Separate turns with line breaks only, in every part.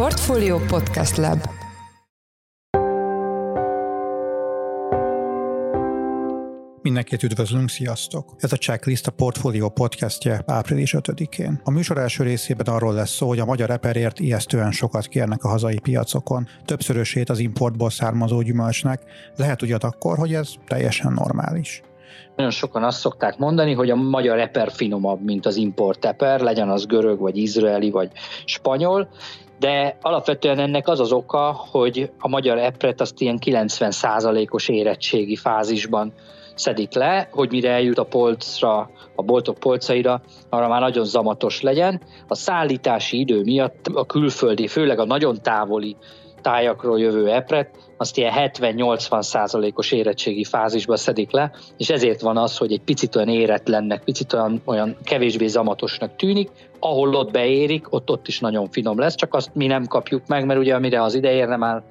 Portfolio Podcast Lab
Mindenkit üdvözlünk, sziasztok! Ez a Checklist a Portfolio podcastje április 5-én. A műsor első részében arról lesz szó, hogy a magyar eperért ijesztően sokat kérnek a hazai piacokon, többszörösét az importból származó gyümölcsnek, lehet ugyanakkor, hogy ez teljesen normális.
Nagyon sokan azt szokták mondani, hogy a magyar eper finomabb, mint az import eper, legyen az görög, vagy izraeli, vagy spanyol, de alapvetően ennek az az oka, hogy a magyar epret azt ilyen 90%-os érettségi fázisban szedik le, hogy mire eljut a polcra, a boltok polcaira, arra már nagyon zamatos legyen. A szállítási idő miatt a külföldi, főleg a nagyon távoli tájakról jövő epret, azt ilyen 70-80 százalékos érettségi fázisba szedik le, és ezért van az, hogy egy picit olyan éretlennek, picit olyan, olyan kevésbé zamatosnak tűnik, ahol ott beérik, ott ott is nagyon finom lesz, csak azt mi nem kapjuk meg, mert ugye amire az ide érne már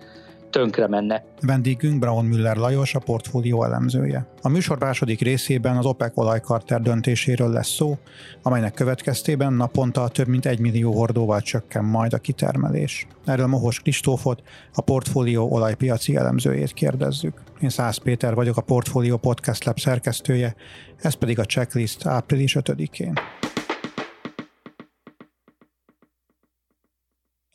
tönkre menne.
Vendégünk Braun Müller Lajos, a portfólió elemzője. A műsor második részében az OPEC olajkarter döntéséről lesz szó, amelynek következtében naponta több mint egy millió hordóval csökken majd a kitermelés. Erről Mohos Kristófot, a portfólió olajpiaci elemzőjét kérdezzük. Én Szász Péter vagyok, a Portfólió Podcast Lab szerkesztője, ez pedig a checklist április 5-én.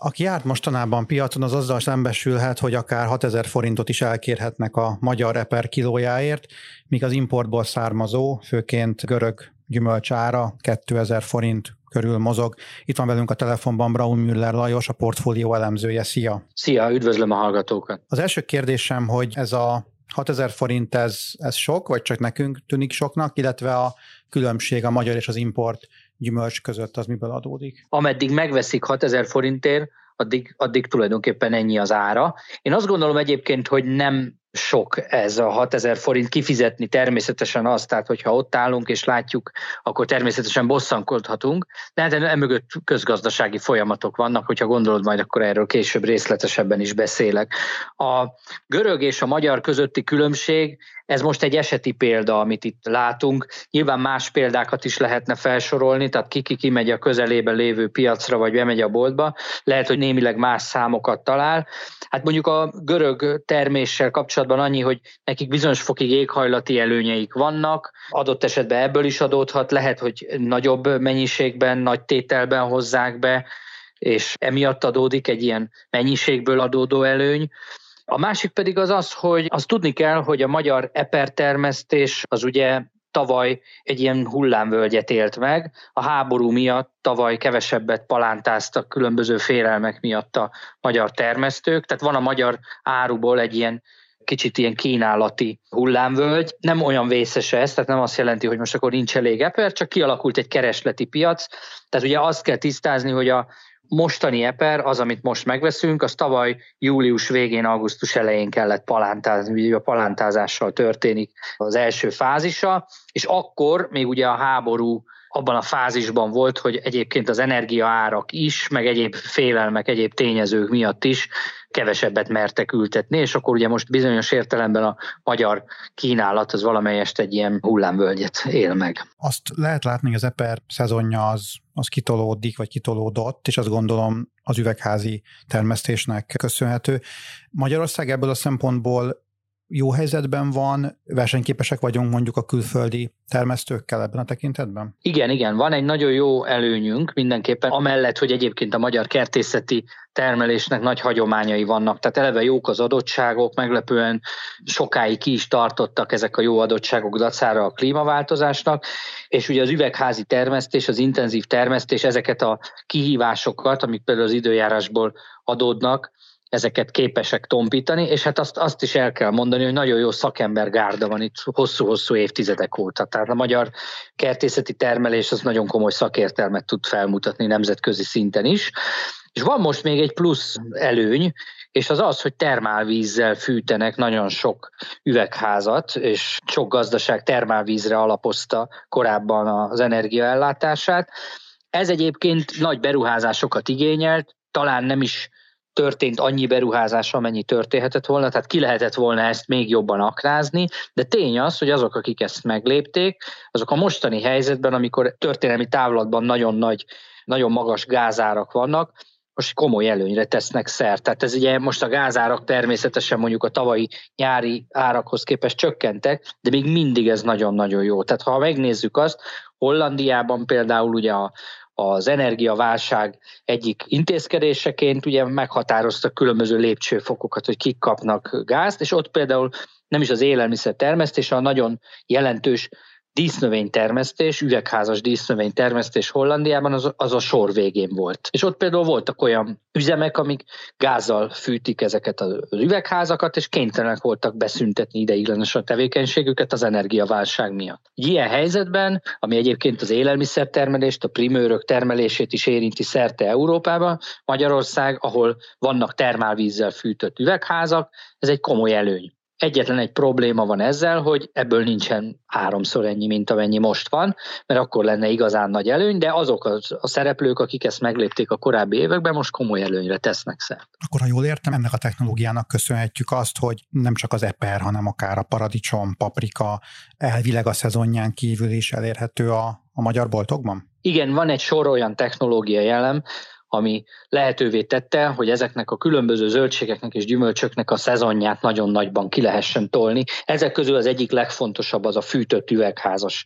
Aki járt mostanában piacon, az azzal szembesülhet, hogy akár 6000 forintot is elkérhetnek a magyar eper kilójáért, míg az importból származó, főként görög gyümölcsára 2000 forint körül mozog. Itt van velünk a telefonban Braun Müller Lajos, a portfólió elemzője. Szia!
Szia, üdvözlöm a hallgatókat!
Az első kérdésem, hogy ez a 6000 forint, ez, ez sok, vagy csak nekünk tűnik soknak, illetve a különbség a magyar és az import gyümölcs között az miből adódik?
Ameddig megveszik 6000 forintért, addig, addig tulajdonképpen ennyi az ára. Én azt gondolom egyébként, hogy nem sok ez a 6000 forint kifizetni természetesen azt, tehát hogyha ott állunk és látjuk, akkor természetesen bosszankodhatunk, de hát emögött közgazdasági folyamatok vannak, hogyha gondolod majd, akkor erről később részletesebben is beszélek. A görög és a magyar közötti különbség ez most egy eseti példa, amit itt látunk. Nyilván más példákat is lehetne felsorolni, tehát ki-ki kimegy a közelében lévő piacra, vagy bemegy a boltba, lehet, hogy némileg más számokat talál. Hát mondjuk a görög terméssel kapcsolatban annyi, hogy nekik bizonyos fokig éghajlati előnyeik vannak, adott esetben ebből is adódhat, lehet, hogy nagyobb mennyiségben, nagy tételben hozzák be, és emiatt adódik egy ilyen mennyiségből adódó előny. A másik pedig az az, hogy azt tudni kell, hogy a magyar epertermesztés az ugye tavaly egy ilyen hullámvölgyet élt meg. A háború miatt tavaly kevesebbet palántáztak különböző félelmek miatt a magyar termesztők, tehát van a magyar áruból egy ilyen kicsit ilyen kínálati hullámvölgy. Nem olyan vészes ez, tehát nem azt jelenti, hogy most akkor nincs elég eper, csak kialakult egy keresleti piac. Tehát ugye azt kell tisztázni, hogy a mostani eper, az, amit most megveszünk, az tavaly július végén, augusztus elején kellett palántázni, ugye a palántázással történik az első fázisa, és akkor még ugye a háború abban a fázisban volt, hogy egyébként az energiaárak is, meg egyéb félelmek, egyéb tényezők miatt is kevesebbet mertek ültetni, és akkor ugye most bizonyos értelemben a magyar kínálat az valamelyest egy ilyen hullámvölgyet él meg.
Azt lehet látni, hogy az eper szezonja az, az kitolódik, vagy kitolódott, és azt gondolom az üvegházi termesztésnek köszönhető. Magyarország ebből a szempontból jó helyzetben van, versenyképesek vagyunk mondjuk a külföldi termesztőkkel ebben a tekintetben?
Igen, igen, van egy nagyon jó előnyünk mindenképpen, amellett, hogy egyébként a magyar kertészeti termelésnek nagy hagyományai vannak, tehát eleve jók az adottságok, meglepően sokáig ki is tartottak ezek a jó adottságok dacára a klímaváltozásnak, és ugye az üvegházi termesztés, az intenzív termesztés ezeket a kihívásokat, amik például az időjárásból adódnak, ezeket képesek tompítani, és hát azt, azt is el kell mondani, hogy nagyon jó szakembergárda van itt hosszú-hosszú évtizedek óta. Tehát a magyar kertészeti termelés az nagyon komoly szakértelmet tud felmutatni nemzetközi szinten is. És van most még egy plusz előny, és az az, hogy termálvízzel fűtenek nagyon sok üvegházat, és sok gazdaság termálvízre alapozta korábban az energiaellátását. Ez egyébként nagy beruházásokat igényelt, talán nem is történt annyi beruházás, amennyi történhetett volna, tehát ki lehetett volna ezt még jobban aknázni, de tény az, hogy azok, akik ezt meglépték, azok a mostani helyzetben, amikor történelmi távlatban nagyon nagy, nagyon magas gázárak vannak, most komoly előnyre tesznek szert. Tehát ez ugye most a gázárak természetesen mondjuk a tavalyi nyári árakhoz képest csökkentek, de még mindig ez nagyon-nagyon jó. Tehát ha megnézzük azt, Hollandiában például ugye a, az energiaválság egyik intézkedéseként ugye meghatározta különböző lépcsőfokokat, hogy kik kapnak gázt, és ott például nem is az élelmiszer termesztés, a nagyon jelentős dísznövénytermesztés, üvegházas dísznövénytermesztés Hollandiában az, az a sor végén volt. És ott például voltak olyan üzemek, amik gázzal fűtik ezeket az üvegházakat, és kénytelenek voltak beszüntetni ideiglenesen a tevékenységüket az energiaválság miatt. Ilyen helyzetben, ami egyébként az élelmiszertermelést, a primőrök termelését is érinti szerte Európában, Magyarország, ahol vannak termálvízzel fűtött üvegházak, ez egy komoly előny. Egyetlen egy probléma van ezzel, hogy ebből nincsen háromszor ennyi, mint amennyi most van, mert akkor lenne igazán nagy előny, de azok a, a szereplők, akik ezt meglépték a korábbi években, most komoly előnyre tesznek szert.
Akkor, ha jól értem, ennek a technológiának köszönhetjük azt, hogy nem csak az eper, hanem akár a paradicsom, paprika elvileg a szezonján kívül is elérhető a, a magyar boltokban?
Igen, van egy sor olyan technológiai elem, ami lehetővé tette, hogy ezeknek a különböző zöldségeknek és gyümölcsöknek a szezonját nagyon nagyban ki lehessen tolni. Ezek közül az egyik legfontosabb az a fűtött üvegházas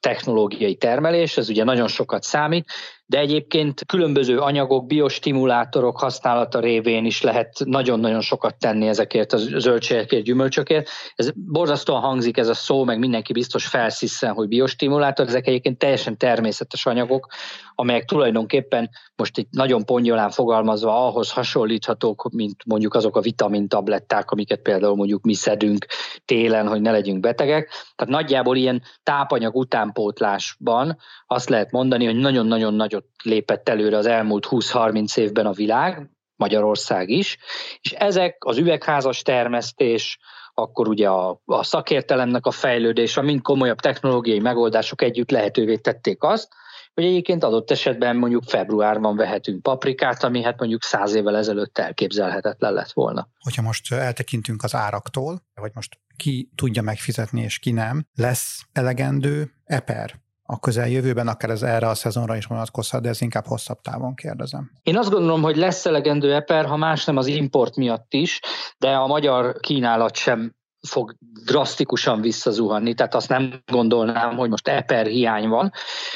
technológiai termelés, ez ugye nagyon sokat számít, de egyébként különböző anyagok, biostimulátorok használata révén is lehet nagyon-nagyon sokat tenni ezekért a zöldségekért, gyümölcsökért. Ez borzasztóan hangzik ez a szó, meg mindenki biztos felsziszen, hogy biostimulátor, ezek egyébként teljesen természetes anyagok, amelyek tulajdonképpen most itt nagyon pongyolán fogalmazva ahhoz hasonlíthatók, mint mondjuk azok a vitamintabletták, amiket például mondjuk mi szedünk télen, hogy ne legyünk betegek. Tehát nagyjából ilyen tápanyag utánpótlásban azt lehet mondani, hogy nagyon-nagyon nagyot lépett előre az elmúlt 20-30 évben a világ, Magyarország is, és ezek az üvegházas termesztés, akkor ugye a, a szakértelemnek a fejlődése, mind komolyabb technológiai megoldások együtt lehetővé tették azt, hogy egyébként adott esetben mondjuk februárban vehetünk paprikát, ami hát mondjuk száz évvel ezelőtt elképzelhetetlen lett volna.
Hogyha most eltekintünk az áraktól, vagy most ki tudja megfizetni és ki nem, lesz elegendő eper a közeljövőben, akár ez erre a szezonra is vonatkozhat, de ez inkább hosszabb távon kérdezem.
Én azt gondolom, hogy lesz elegendő eper, ha más nem az import miatt is, de a magyar kínálat sem fog drasztikusan visszazuhanni, tehát azt nem gondolnám, hogy most eper hiány van.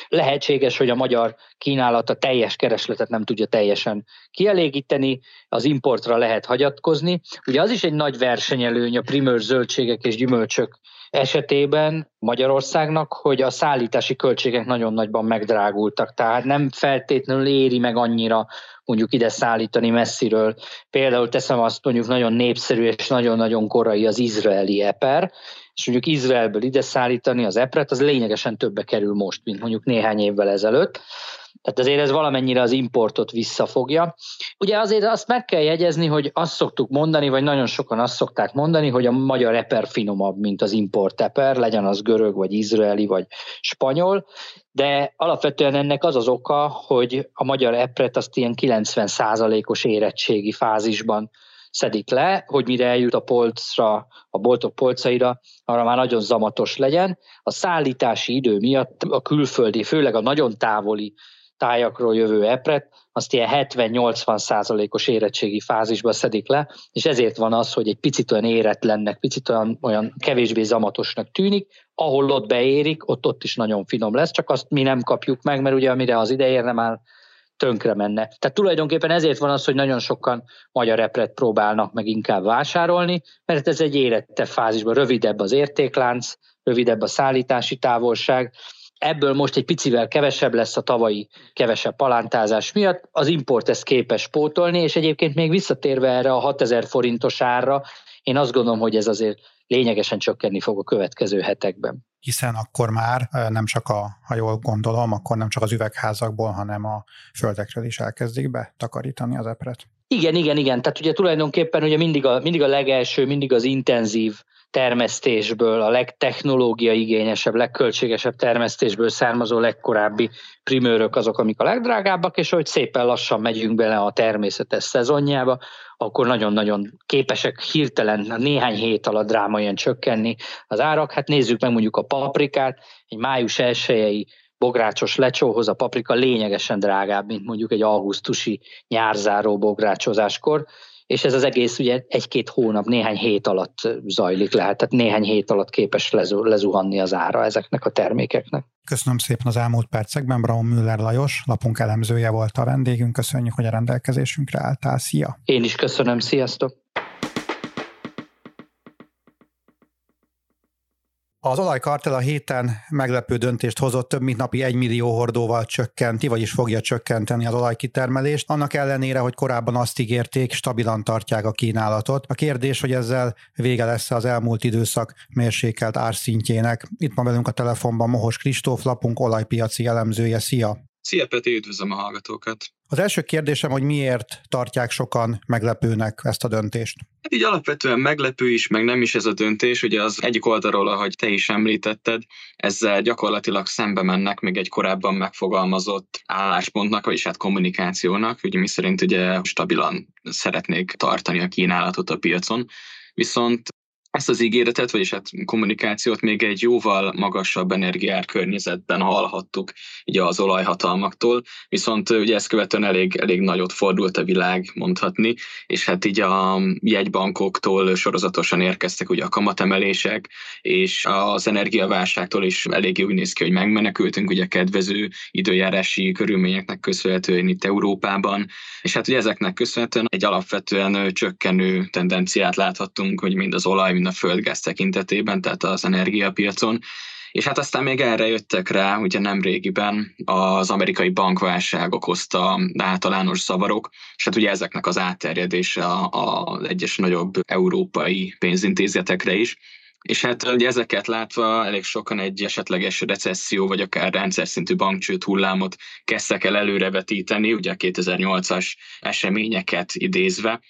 Lehetséges, hogy a magyar kínálat a teljes keresletet nem tudja teljesen kielégíteni, az importra lehet hagyatkozni. Ugye az is egy nagy versenyelőny a primőr zöldségek és gyümölcsök esetében Magyarországnak, hogy a szállítási költségek nagyon nagyban megdrágultak, tehát nem feltétlenül éri meg annyira mondjuk ide szállítani messziről. Például teszem azt mondjuk nagyon népszerű és nagyon-nagyon korai az izraeli eper, és mondjuk Izraelből ide szállítani az epret, az lényegesen többe kerül most, mint mondjuk néhány évvel ezelőtt. Tehát azért ez valamennyire az importot visszafogja. Ugye azért azt meg kell jegyezni, hogy azt szoktuk mondani, vagy nagyon sokan azt szokták mondani, hogy a magyar eper finomabb, mint az import eper, legyen az görög, vagy izraeli, vagy spanyol, de alapvetően ennek az az oka, hogy a magyar epret azt ilyen 90%-os érettségi fázisban szedik le, hogy mire eljut a polcra, a boltok polcaira, arra már nagyon zamatos legyen. A szállítási idő miatt a külföldi, főleg a nagyon távoli tájakról jövő epret, azt ilyen 70-80 százalékos érettségi fázisba szedik le, és ezért van az, hogy egy picit olyan éretlennek, picit olyan, olyan kevésbé zamatosnak tűnik, ahol ott beérik, ott ott is nagyon finom lesz, csak azt mi nem kapjuk meg, mert ugye amire az ide érne már tönkre menne. Tehát tulajdonképpen ezért van az, hogy nagyon sokan magyar epret próbálnak meg inkább vásárolni, mert ez egy érettebb fázisban, rövidebb az értéklánc, rövidebb a szállítási távolság, ebből most egy picivel kevesebb lesz a tavalyi kevesebb palántázás miatt, az import ezt képes pótolni, és egyébként még visszatérve erre a 6000 forintos árra, én azt gondolom, hogy ez azért lényegesen csökkenni fog a következő hetekben.
Hiszen akkor már nem csak a, ha jól gondolom, akkor nem csak az üvegházakból, hanem a földekről is elkezdik betakarítani az epret.
Igen, igen, igen. Tehát ugye tulajdonképpen ugye mindig a, mindig a legelső, mindig az intenzív termesztésből, a legtechnológia igényesebb, legköltségesebb termesztésből származó legkorábbi primőrök azok, amik a legdrágábbak, és hogy szépen lassan megyünk bele a természetes szezonjába, akkor nagyon-nagyon képesek hirtelen néhány hét alatt drámaian csökkenni az árak. Hát nézzük meg mondjuk a paprikát, egy május 1 bográcsos lecsóhoz a paprika lényegesen drágább, mint mondjuk egy augusztusi nyárzáró bográcsozáskor, és ez az egész ugye egy-két hónap, néhány hét alatt zajlik lehet, tehát néhány hét alatt képes lezuhanni az ára ezeknek a termékeknek.
Köszönöm szépen az elmúlt percekben, Braun Müller Lajos, lapunk elemzője volt a vendégünk, köszönjük, hogy a rendelkezésünkre álltál, szia!
Én is köszönöm, sziasztok!
Az olajkartel a héten meglepő döntést hozott, több mint napi 1 millió hordóval csökkenti, vagyis fogja csökkenteni az olajkitermelést, annak ellenére, hogy korábban azt ígérték, stabilan tartják a kínálatot. A kérdés, hogy ezzel vége lesz az elmúlt időszak mérsékelt árszintjének. Itt van velünk a telefonban Mohos Kristóf, lapunk olajpiaci elemzője. Szia!
Szia Peti, üdvözlöm a hallgatókat!
Az első kérdésem, hogy miért tartják sokan meglepőnek ezt a döntést?
Hát így alapvetően meglepő is, meg nem is ez a döntés. Ugye az egyik oldalról, ahogy te is említetted, ezzel gyakorlatilag szembe mennek még egy korábban megfogalmazott álláspontnak, vagyis hát kommunikációnak, ugye mi szerint ugye stabilan szeretnék tartani a kínálatot a piacon. Viszont ezt az ígéretet, vagyis hát kommunikációt még egy jóval magasabb energiár környezetben hallhattuk ugye az olajhatalmaktól, viszont ugye ezt követően elég, elég nagyot fordult a világ, mondhatni, és hát így a jegybankoktól sorozatosan érkeztek ugye a kamatemelések, és az energiaválságtól is elég úgy néz ki, hogy megmenekültünk ugye kedvező időjárási körülményeknek köszönhetően itt Európában, és hát ugye ezeknek köszönhetően egy alapvetően csökkenő tendenciát láthattunk, hogy mind az olaj, mind a földgáz tekintetében, tehát az energiapiacon. És hát aztán még erre jöttek rá, ugye nem régiben az amerikai bankválság okozta általános zavarok, és hát ugye ezeknek az átterjedése az egyes nagyobb európai pénzintézetekre is. És hát ugye ezeket látva elég sokan egy esetleges recesszió, vagy akár rendszer szintű bankcsőt hullámot kezdtek el előrevetíteni, ugye a 2008-as eseményeket idézve,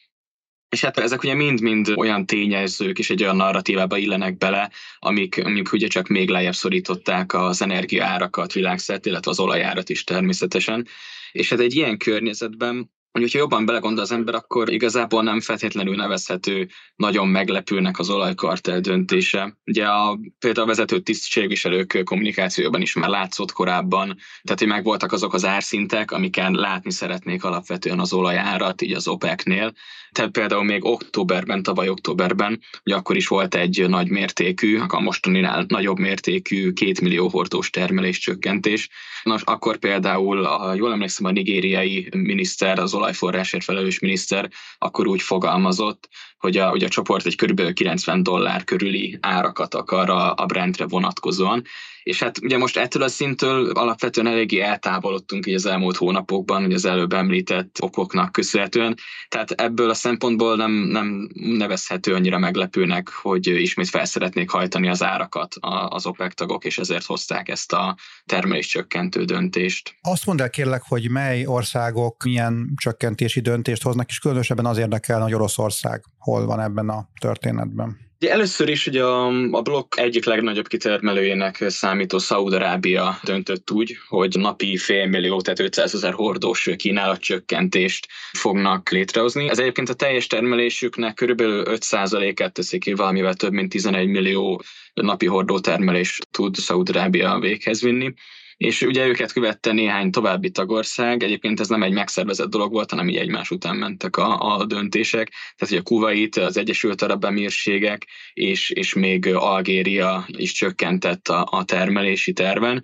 és hát ezek ugye mind-mind olyan tényezők és egy olyan narratívába illenek bele, amik, amik ugye csak még lejjebb szorították az energiaárakat világszerte, illetve az olajárat is természetesen. És hát egy ilyen környezetben hogy hogyha jobban belegondol az ember, akkor igazából nem feltétlenül nevezhető nagyon meglepőnek az olajkartel döntése. Ugye a, például a vezető tisztségviselők kommunikációban is már látszott korábban, tehát hogy megvoltak azok az árszintek, amiken látni szeretnék alapvetően az olajárat, így az OPEC-nél. Tehát például még októberben, tavaly októberben, ugye akkor is volt egy nagy mértékű, a mostaninál nagyobb mértékű két millió hordós termelés csökkentés. Nos, akkor például, ha jól emlékszem, a nigériai miniszter az olajforrásért felelős miniszter akkor úgy fogalmazott, hogy a, hogy a csoport egy kb. 90 dollár körüli árakat akar a, a Brentre vonatkozóan, és hát ugye most ettől a szintől alapvetően eléggé eltávolodtunk így az elmúlt hónapokban, hogy az előbb említett okoknak köszönhetően, tehát ebből a szempontból nem, nem nevezhető annyira meglepőnek, hogy ismét fel szeretnék hajtani az árakat az OPEC tagok, és ezért hozták ezt a termelés csökkentő döntést.
Azt mondd el kérlek, hogy mely országok milyen csökkentési döntést hoznak, és különösebben az érdekel, hogy Oroszország hol van ebben a történetben.
Ugye először is ugye a, a blokk egyik legnagyobb kitermelőjének számító Szaúd-Arábia döntött úgy, hogy napi félmillió, tehát 500 ezer hordós kínálatcsökkentést fognak létrehozni. Ez egyébként a teljes termelésüknek körülbelül 5%-át teszi ki, valamivel több mint 11 millió napi hordótermelést tud Szaúd-Arábia véghez vinni és ugye őket követte néhány további tagország, egyébként ez nem egy megszervezett dolog volt, hanem így egymás után mentek a, a döntések, tehát hogy a Kuwait, az Egyesült Arab Emírségek és, és még Algéria is csökkentett a, a termelési terven,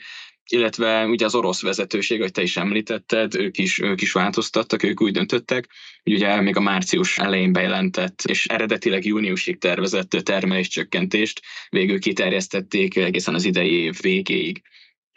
illetve ugye az orosz vezetőség, hogy te is említetted, ők is, ők is változtattak, ők úgy döntöttek, hogy ugye még a március elején bejelentett, és eredetileg júniusig tervezett termeléscsökkentést végül kiterjesztették egészen az idei év végéig.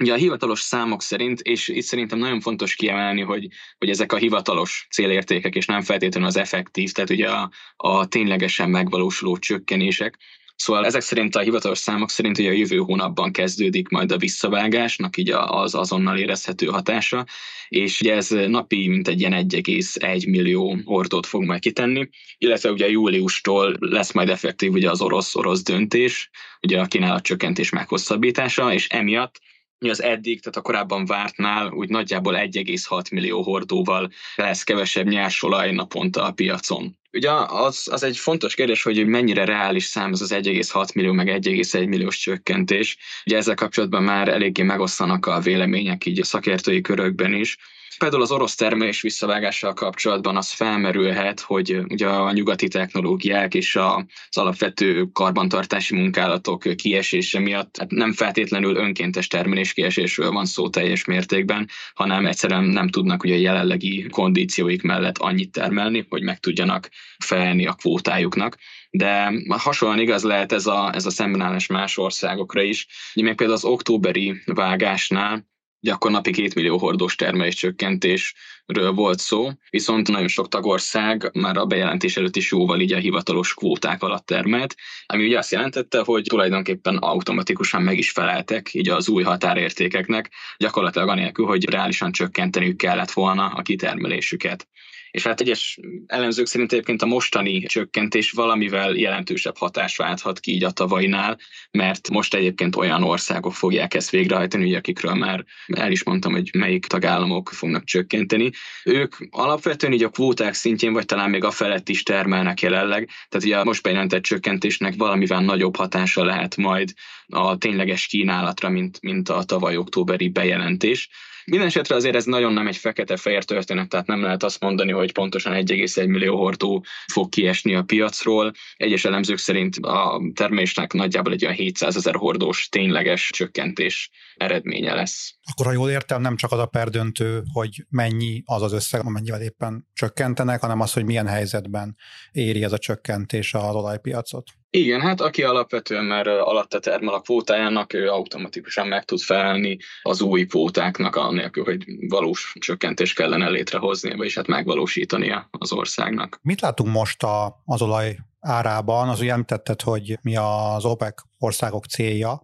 Ugye a hivatalos számok szerint, és itt szerintem nagyon fontos kiemelni, hogy, hogy ezek a hivatalos célértékek, és nem feltétlenül az effektív, tehát ugye a, a ténylegesen megvalósuló csökkenések, Szóval ezek szerint a hivatalos számok szerint ugye a jövő hónapban kezdődik majd a visszavágásnak így az azonnal érezhető hatása, és ugye ez napi mint egy ilyen 1,1 millió hordót fog majd kitenni, illetve ugye júliustól lesz majd effektív ugye az orosz-orosz döntés, ugye a kínálatcsökkentés meghosszabbítása, és emiatt mi az eddig, tehát a korábban vártnál úgy nagyjából 1,6 millió hordóval lesz kevesebb nyersolaj naponta a piacon. Ugye az, az egy fontos kérdés, hogy mennyire reális szám ez az 1,6 millió meg 1,1 milliós csökkentés. Ugye ezzel kapcsolatban már eléggé megosztanak a vélemények így a szakértői körökben is. Például az orosz termelés visszavágással kapcsolatban az felmerülhet, hogy ugye a nyugati technológiák és az alapvető karbantartási munkálatok kiesése miatt hát nem feltétlenül önkéntes termelés kiesésről van szó teljes mértékben, hanem egyszerűen nem tudnak ugye a jelenlegi kondícióik mellett annyit termelni, hogy meg tudjanak felelni a kvótájuknak de hasonlóan igaz lehet ez a, ez a szembenállás más országokra is. Még például az októberi vágásnál gyakor napi két millió hordós termelés csökkentésről volt szó, viszont nagyon sok tagország már a bejelentés előtt is jóval így a hivatalos kvóták alatt termelt, ami ugye azt jelentette, hogy tulajdonképpen automatikusan meg is feleltek így az új határértékeknek, gyakorlatilag anélkül, hogy reálisan csökkenteniük kellett volna a kitermelésüket és hát egyes elemzők szerint egyébként a mostani csökkentés valamivel jelentősebb hatás válthat ki így a tavainál, mert most egyébként olyan országok fogják ezt végrehajtani, ugye, akikről már el is mondtam, hogy melyik tagállamok fognak csökkenteni. Ők alapvetően így a kvóták szintjén, vagy talán még a felett is termelnek jelenleg, tehát ugye a most bejelentett csökkentésnek valamivel nagyobb hatása lehet majd a tényleges kínálatra, mint, mint a tavaly októberi bejelentés. Minden esetre azért ez nagyon nem egy fekete-fehér történet, tehát nem lehet azt mondani, hogy pontosan 1,1 millió hordó fog kiesni a piacról. Egyes elemzők szerint a termésnek nagyjából egy olyan 700 ezer hordós tényleges csökkentés eredménye lesz.
Akkor, ha jól értem, nem csak az a perdöntő, hogy mennyi az az összeg, amennyivel éppen csökkentenek, hanem az, hogy milyen helyzetben éri ez a csökkentés az olajpiacot.
Igen, hát aki alapvetően már alatta termel a kvótájának, ő automatikusan meg tud felelni az új kvótáknak, annélkül, hogy valós csökkentést kellene létrehozni, vagyis hát megvalósítania az országnak.
Mit látunk most a, az olaj árában? Az ugye említetted, hogy mi az OPEC országok célja,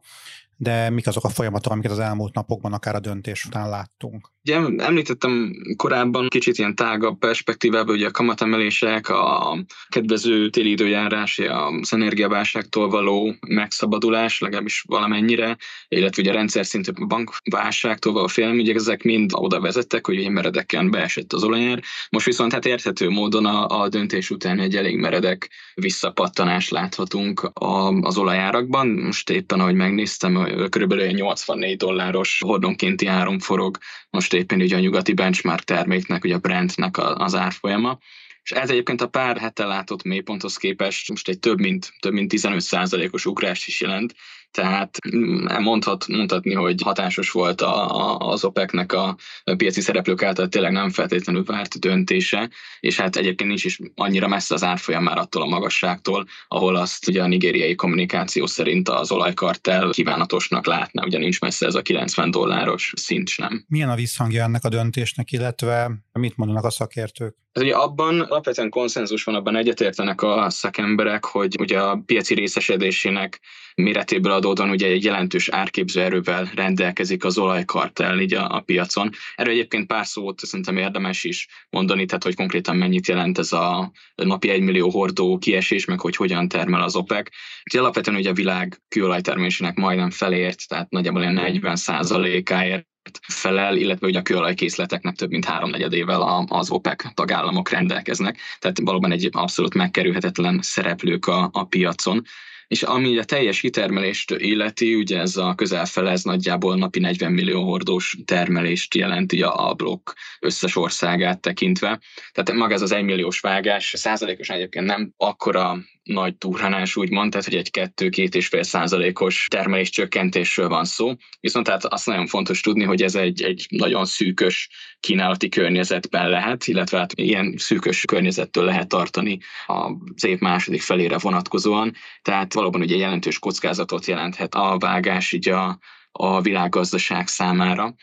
de mik azok a folyamatok, amiket az elmúlt napokban akár a döntés után láttunk?
Ugye említettem korábban kicsit ilyen tágabb perspektívában, hogy a kamatemelések, a kedvező téli időjárás, az energiaválságtól való megszabadulás, legalábbis valamennyire, illetve ugye a rendszer szintű bankválságtól való félelem, ugye ezek mind oda vezettek, hogy ugye meredeken beesett az olajár. Most viszont hát érthető módon a, a döntés után egy elég meredek visszapattanást láthatunk a, az olajárakban. Most éppen, ahogy megnéztem, körülbelül 84 dolláros hordonkénti áron forog most éppen ugye a nyugati benchmark terméknek, ugye a Brentnek az árfolyama. És ez egyébként a pár hete látott mélyponthoz képest most egy több mint, több mint 15%-os ugrás is jelent, tehát mm, mondhat, mondhatni, hogy hatásos volt a, a, az OPEC-nek a piaci szereplők által tényleg nem feltétlenül várt döntése, és hát egyébként nincs is annyira messze az árfolyam már attól a magasságtól, ahol azt ugye a nigériai kommunikáció szerint az olajkartel kívánatosnak látna, ugye nincs messze ez a 90 dolláros szint sem.
Milyen a visszhangja ennek a döntésnek, illetve mit mondanak a szakértők?
Ez ugye abban alapvetően konszenzus van, abban egyetértenek a szakemberek, hogy ugye a piaci részesedésének méretéből adódóan ugye egy jelentős árképző erővel rendelkezik az olajkartel így a, a piacon. Erről egyébként pár szót szerintem érdemes is mondani, tehát hogy konkrétan mennyit jelent ez a napi egymillió hordó kiesés, meg hogy hogyan termel az OPEC. Úgyhogy alapvetően ugye a világ kőolajtermésének majdnem felért, tehát nagyjából ilyen 40 százalékáért felel, illetve ugye a kőolajkészleteknek több mint háromnegyedével az OPEC tagállamok rendelkeznek, tehát valóban egy abszolút megkerülhetetlen szereplők a, a piacon. És ami a teljes kitermelést illeti, ugye ez a közel fele, ez nagyjából napi 40 millió hordós termelést jelenti a blokk összes országát tekintve. Tehát maga ez az 1 milliós vágás százalékosan egyébként nem akkora nagy turhanás, úgymond, tehát hogy egy 2-2,5 százalékos termelés csökkentésről van szó. Viszont tehát azt nagyon fontos tudni, hogy ez egy, egy nagyon szűkös kínálati környezetben lehet, illetve hát ilyen szűkös környezettől lehet tartani az év második felére vonatkozóan. Tehát valóban ugye jelentős kockázatot jelenthet a vágás így a, a világgazdaság számára.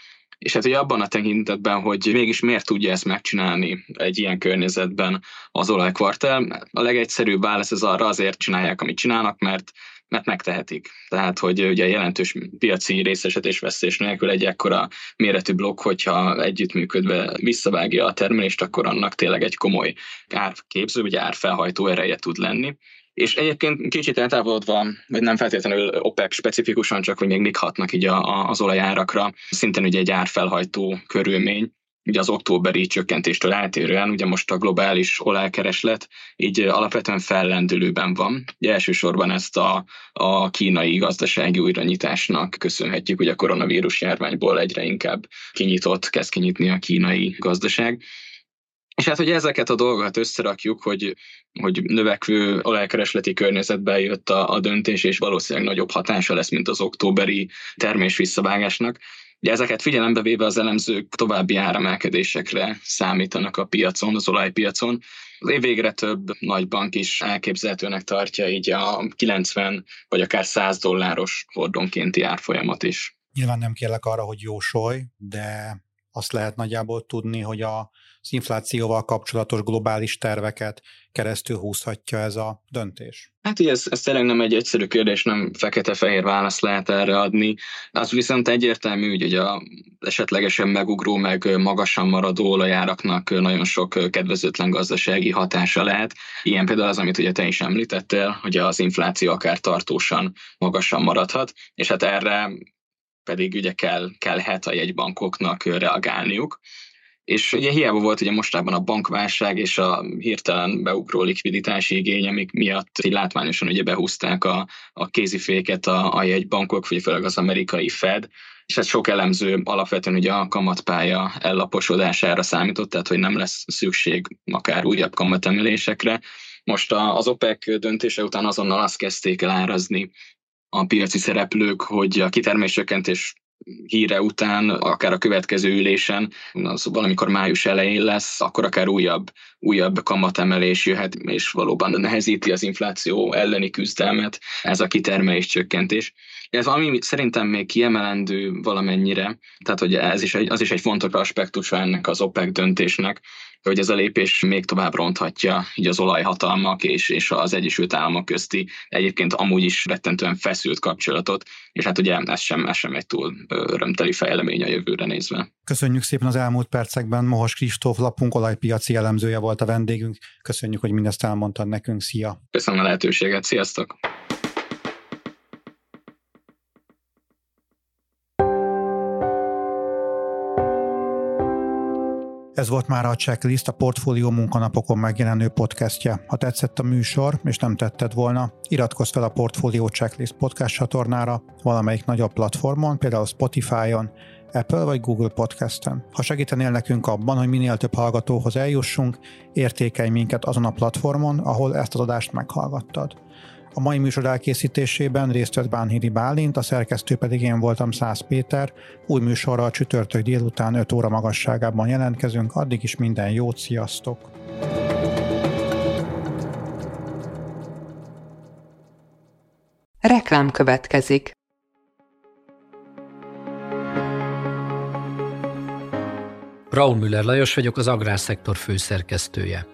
És hát ugye abban a tekintetben, hogy mégis miért tudja ezt megcsinálni egy ilyen környezetben az olajkvartel, a legegyszerűbb válasz ez arra azért csinálják, amit csinálnak, mert mert megtehetik. Tehát, hogy ugye jelentős piaci részesedés vesztés nélkül egy ekkora méretű blokk, hogyha együttműködve visszavágja a termelést, akkor annak tényleg egy komoly árképző, vagy árfelhajtó ereje tud lenni. És egyébként kicsit eltávolodva, vagy nem feltétlenül OPEC specifikusan, csak hogy még mik hatnak így a, a, az olajárakra, szintén ugye egy árfelhajtó körülmény, ugye az októberi csökkentéstől eltérően, ugye most a globális olajkereslet így alapvetően fellendülőben van. Ugye elsősorban ezt a, a kínai gazdasági újranyitásnak köszönhetjük, hogy a koronavírus járványból egyre inkább kinyitott, kezd kinyitni a kínai gazdaság. És hát, hogy ezeket a dolgokat összerakjuk, hogy, hogy növekvő olajkeresleti környezetben jött a, a döntés, és valószínűleg nagyobb hatása lesz, mint az októberi termés visszavágásnak. Ugye ezeket figyelembe véve az elemzők további áremelkedésekre számítanak a piacon, az olajpiacon. Az év végre több nagy bank is elképzelhetőnek tartja így a 90 vagy akár 100 dolláros hordonkénti árfolyamat is.
Nyilván nem kérlek arra, hogy jósolj, de azt lehet nagyjából tudni, hogy a az inflációval kapcsolatos globális terveket keresztül húzhatja ez a döntés?
Hát ugye ez, ez tényleg nem egy egyszerű kérdés, nem fekete-fehér választ lehet erre adni. Az viszont egyértelmű, hogy a esetlegesen megugró, meg magasan maradó olajáraknak nagyon sok kedvezőtlen gazdasági hatása lehet. Ilyen például az, amit ugye te is említettél, hogy az infláció akár tartósan magasan maradhat, és hát erre pedig ugye kell, kellhet a jegybankoknak reagálniuk. És ugye hiába volt ugye mostában a bankválság és a hirtelen beugró likviditási igény, amik miatt így látványosan ugye behúzták a, a kéziféket a, a jegybankok, főleg az amerikai Fed, és hát sok elemző alapvetően ugye a kamatpálya ellaposodására számított, tehát hogy nem lesz szükség akár újabb kamatemelésekre. Most az OPEC döntése után azonnal azt kezdték el árazni a piaci szereplők, hogy a kiterméscsökkentés híre után, akár a következő ülésen, az valamikor május elején lesz, akkor akár újabb, újabb kamatemelés jöhet, és valóban nehezíti az infláció elleni küzdelmet ez a kitermelés csökkentés. Ez ami szerintem még kiemelendő valamennyire, tehát hogy ez is egy, az is egy fontos aspektus ennek az OPEC döntésnek, hogy ez a lépés még tovább ronthatja így az olajhatalmak és, és az Egyesült Államok közti egyébként amúgy is rettentően feszült kapcsolatot, és hát ugye ez sem, ez sem egy túl örömteli fejlemény a jövőre nézve.
Köszönjük szépen az elmúlt percekben. Mohos Kristóf lapunk olajpiaci elemzője volt a vendégünk. Köszönjük, hogy mindezt elmondtad nekünk. Szia!
Köszönöm a lehetőséget. Sziasztok!
Ez volt már a Checklist, a Portfólió munkanapokon megjelenő podcastje. Ha tetszett a műsor, és nem tetted volna, iratkozz fel a Portfólió Checklist podcast csatornára valamelyik nagyobb platformon, például Spotify-on, Apple vagy Google Podcast-en. Ha segítenél nekünk abban, hogy minél több hallgatóhoz eljussunk, értékelj minket azon a platformon, ahol ezt az adást meghallgattad. A mai műsor elkészítésében részt vett Bánhidi Bálint, a szerkesztő pedig én voltam Szász Péter. Új műsorral csütörtök délután 5 óra magasságában jelentkezünk, addig is minden jót, sziasztok!
Reklám következik.
Raúl Müller Lajos vagyok, az Agrárszektor főszerkesztője.